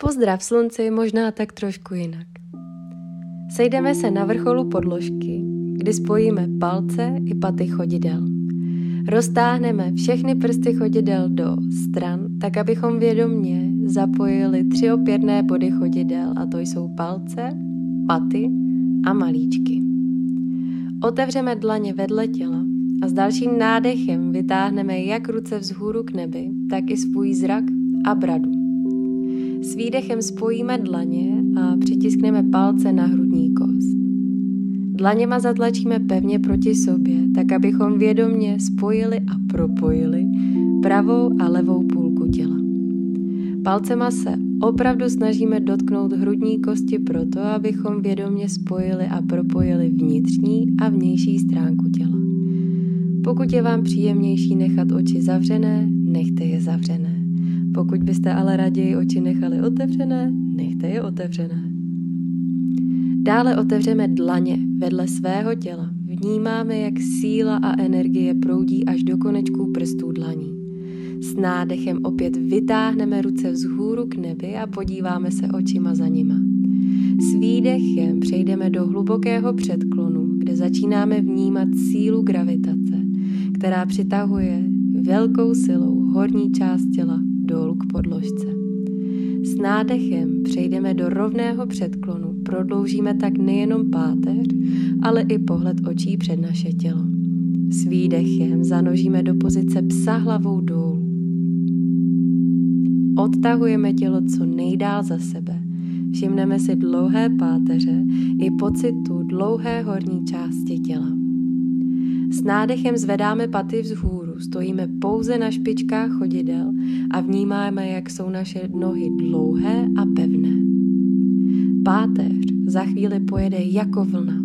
Pozdrav slunci možná tak trošku jinak. Sejdeme se na vrcholu podložky, kdy spojíme palce i paty chodidel. Roztáhneme všechny prsty chodidel do stran, tak abychom vědomně zapojili tři opěrné body chodidel a to jsou palce, paty a malíčky. Otevřeme dlaně vedle těla a s dalším nádechem vytáhneme jak ruce vzhůru k nebi, tak i svůj zrak a bradu. S výdechem spojíme dlaně a přitiskneme palce na hrudní kost. Dlaněma zatlačíme pevně proti sobě, tak abychom vědomně spojili a propojili pravou a levou půlku těla. Palcema se opravdu snažíme dotknout hrudní kosti proto, abychom vědomně spojili a propojili vnitřní a vnější stránku těla. Pokud je vám příjemnější nechat oči zavřené, nechte je zavřené. Pokud byste ale raději oči nechali otevřené, nechte je otevřené. Dále otevřeme dlaně vedle svého těla. Vnímáme, jak síla a energie proudí až do konečků prstů dlaní. S nádechem opět vytáhneme ruce vzhůru k nebi a podíváme se očima za nima. S výdechem přejdeme do hlubokého předklonu, kde začínáme vnímat sílu gravitace, která přitahuje velkou silou horní část těla dolů k podložce. S nádechem přejdeme do rovného předklonu, prodloužíme tak nejenom páteř, ale i pohled očí před naše tělo. S výdechem zanožíme do pozice psa hlavou dolů. Odtahujeme tělo co nejdál za sebe. Všimneme si dlouhé páteře i pocitu dlouhé horní části těla. S nádechem zvedáme paty vzhůru, stojíme pouze na špičkách chodidel a vnímáme, jak jsou naše nohy dlouhé a pevné. Páteř za chvíli pojede jako vlna.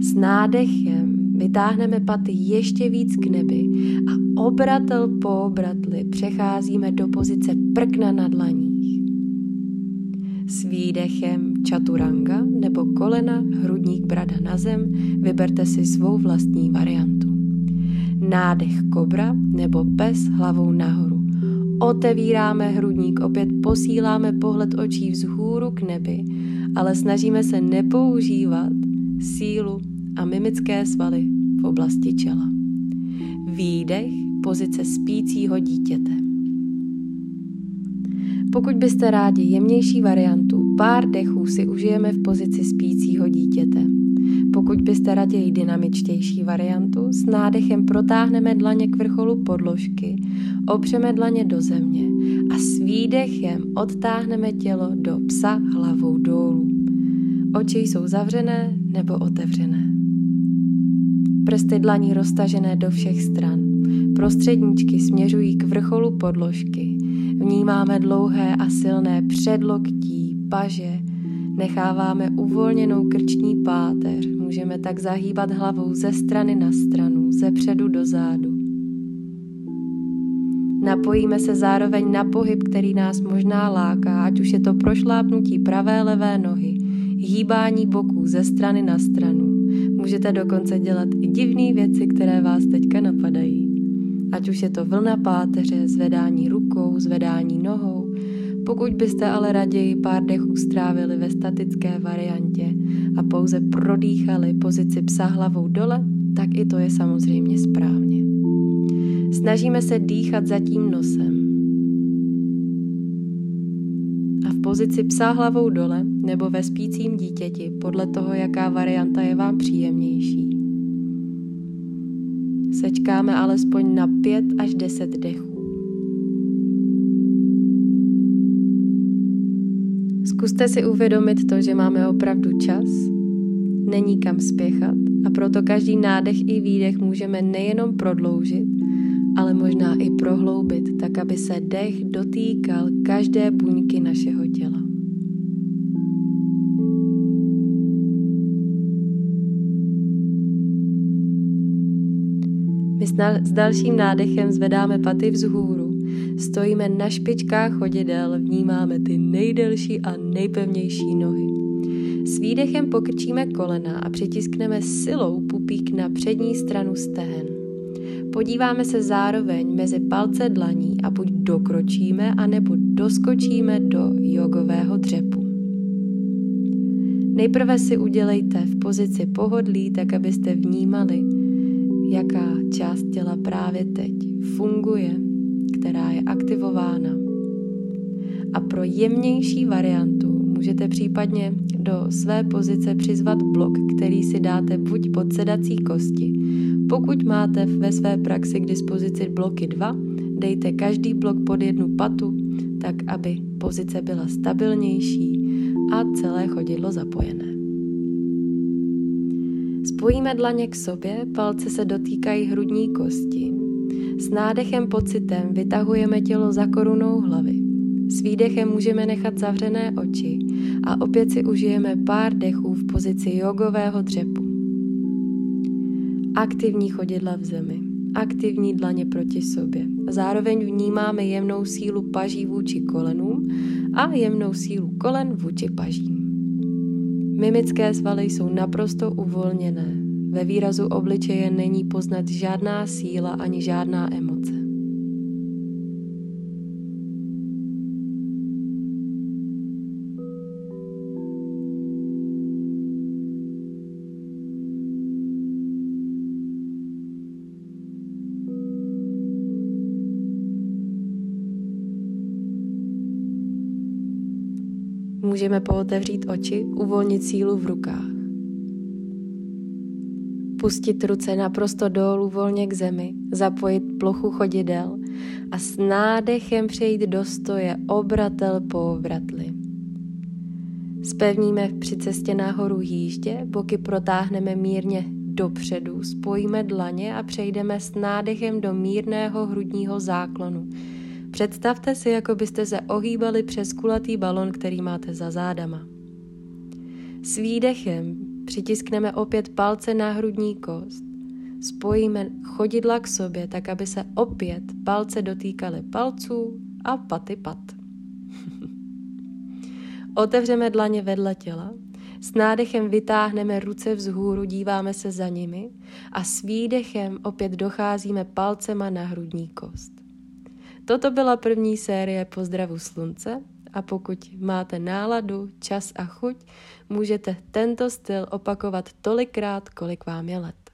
S nádechem vytáhneme paty ještě víc k nebi a obratel po obratli přecházíme do pozice prkna na dlaních. S výdechem čaturanga nebo kolena, hrudník, brada na zem vyberte si svou vlastní variantu. Nádech kobra nebo pes hlavou nahoru. Otevíráme hrudník, opět posíláme pohled očí vzhůru k nebi, ale snažíme se nepoužívat sílu a mimické svaly v oblasti čela. Výdech, pozice spícího dítěte. Pokud byste rádi jemnější variantu, pár dechů si užijeme v pozici spícího dítěte. Pokud byste raději dynamičtější variantu, s nádechem protáhneme dlaně k vrcholu podložky, opřeme dlaně do země a s výdechem odtáhneme tělo do psa hlavou dolů. Oči jsou zavřené nebo otevřené. Prsty dlaní roztažené do všech stran. Prostředníčky směřují k vrcholu podložky. Vnímáme dlouhé a silné předloktí, paže, necháváme uvolněnou krční páteř, můžeme tak zahýbat hlavou ze strany na stranu, ze předu do zádu. Napojíme se zároveň na pohyb, který nás možná láká, ať už je to prošlápnutí pravé levé nohy, hýbání boků ze strany na stranu. Můžete dokonce dělat i divné věci, které vás teďka napadají. Ať už je to vlna páteře, zvedání rukou, zvedání nohou. Pokud byste ale raději pár dechů strávili ve statické variantě a pouze prodýchali pozici psa hlavou dole, tak i to je samozřejmě správně. Snažíme se dýchat za tím nosem. A v pozici psa hlavou dole nebo ve spícím dítěti, podle toho, jaká varianta je vám příjemnější. Sečkáme alespoň na 5 až 10 dechů. Zkuste si uvědomit to, že máme opravdu čas, není kam spěchat a proto každý nádech i výdech můžeme nejenom prodloužit, ale možná i prohloubit, tak aby se dech dotýkal každé buňky našeho těla. S dalším nádechem zvedáme paty vzhůru, stojíme na špičkách chodidel, vnímáme ty nejdelší a nejpevnější nohy. S výdechem pokrčíme kolena a přitiskneme silou pupík na přední stranu stehen. Podíváme se zároveň mezi palce dlaní a buď dokročíme, anebo doskočíme do jogového Nejprve si udělejte v pozici pohodlí, tak abyste vnímali, jaká část těla právě teď funguje, která je aktivována. A pro jemnější variantu můžete případně do své pozice přizvat blok, který si dáte buď pod sedací kosti. Pokud máte ve své praxi k dispozici bloky 2, dejte každý blok pod jednu patu, tak aby pozice byla stabilnější a celé chodidlo zapojené. Spojíme dlaně k sobě, palce se dotýkají hrudní kosti. S nádechem pocitem vytahujeme tělo za korunou hlavy. S výdechem můžeme nechat zavřené oči a opět si užijeme pár dechů v pozici jogového dřepu. Aktivní chodidla v zemi, aktivní dlaně proti sobě. Zároveň vnímáme jemnou sílu paží vůči kolenům a jemnou sílu kolen vůči pažím. Mimické svaly jsou naprosto uvolněné. Ve výrazu obličeje není poznat žádná síla ani žádná emoce. Můžeme pootevřít oči, uvolnit sílu v rukách. Pustit ruce naprosto dolů volně k zemi, zapojit plochu chodidel a s nádechem přejít do stoje obratel po obratli. Spevníme při cestě nahoru jíždě, boky protáhneme mírně dopředu, spojíme dlaně a přejdeme s nádechem do mírného hrudního záklonu, Představte si, jako byste se ohýbali přes kulatý balon, který máte za zádama. S výdechem přitiskneme opět palce na hrudní kost. Spojíme chodidla k sobě, tak aby se opět palce dotýkaly palců a paty pat. Otevřeme dlaně vedle těla, s nádechem vytáhneme ruce vzhůru, díváme se za nimi a s výdechem opět docházíme palcema na hrudní kost. Toto byla první série Pozdravu slunce a pokud máte náladu, čas a chuť, můžete tento styl opakovat tolikrát, kolik vám je let.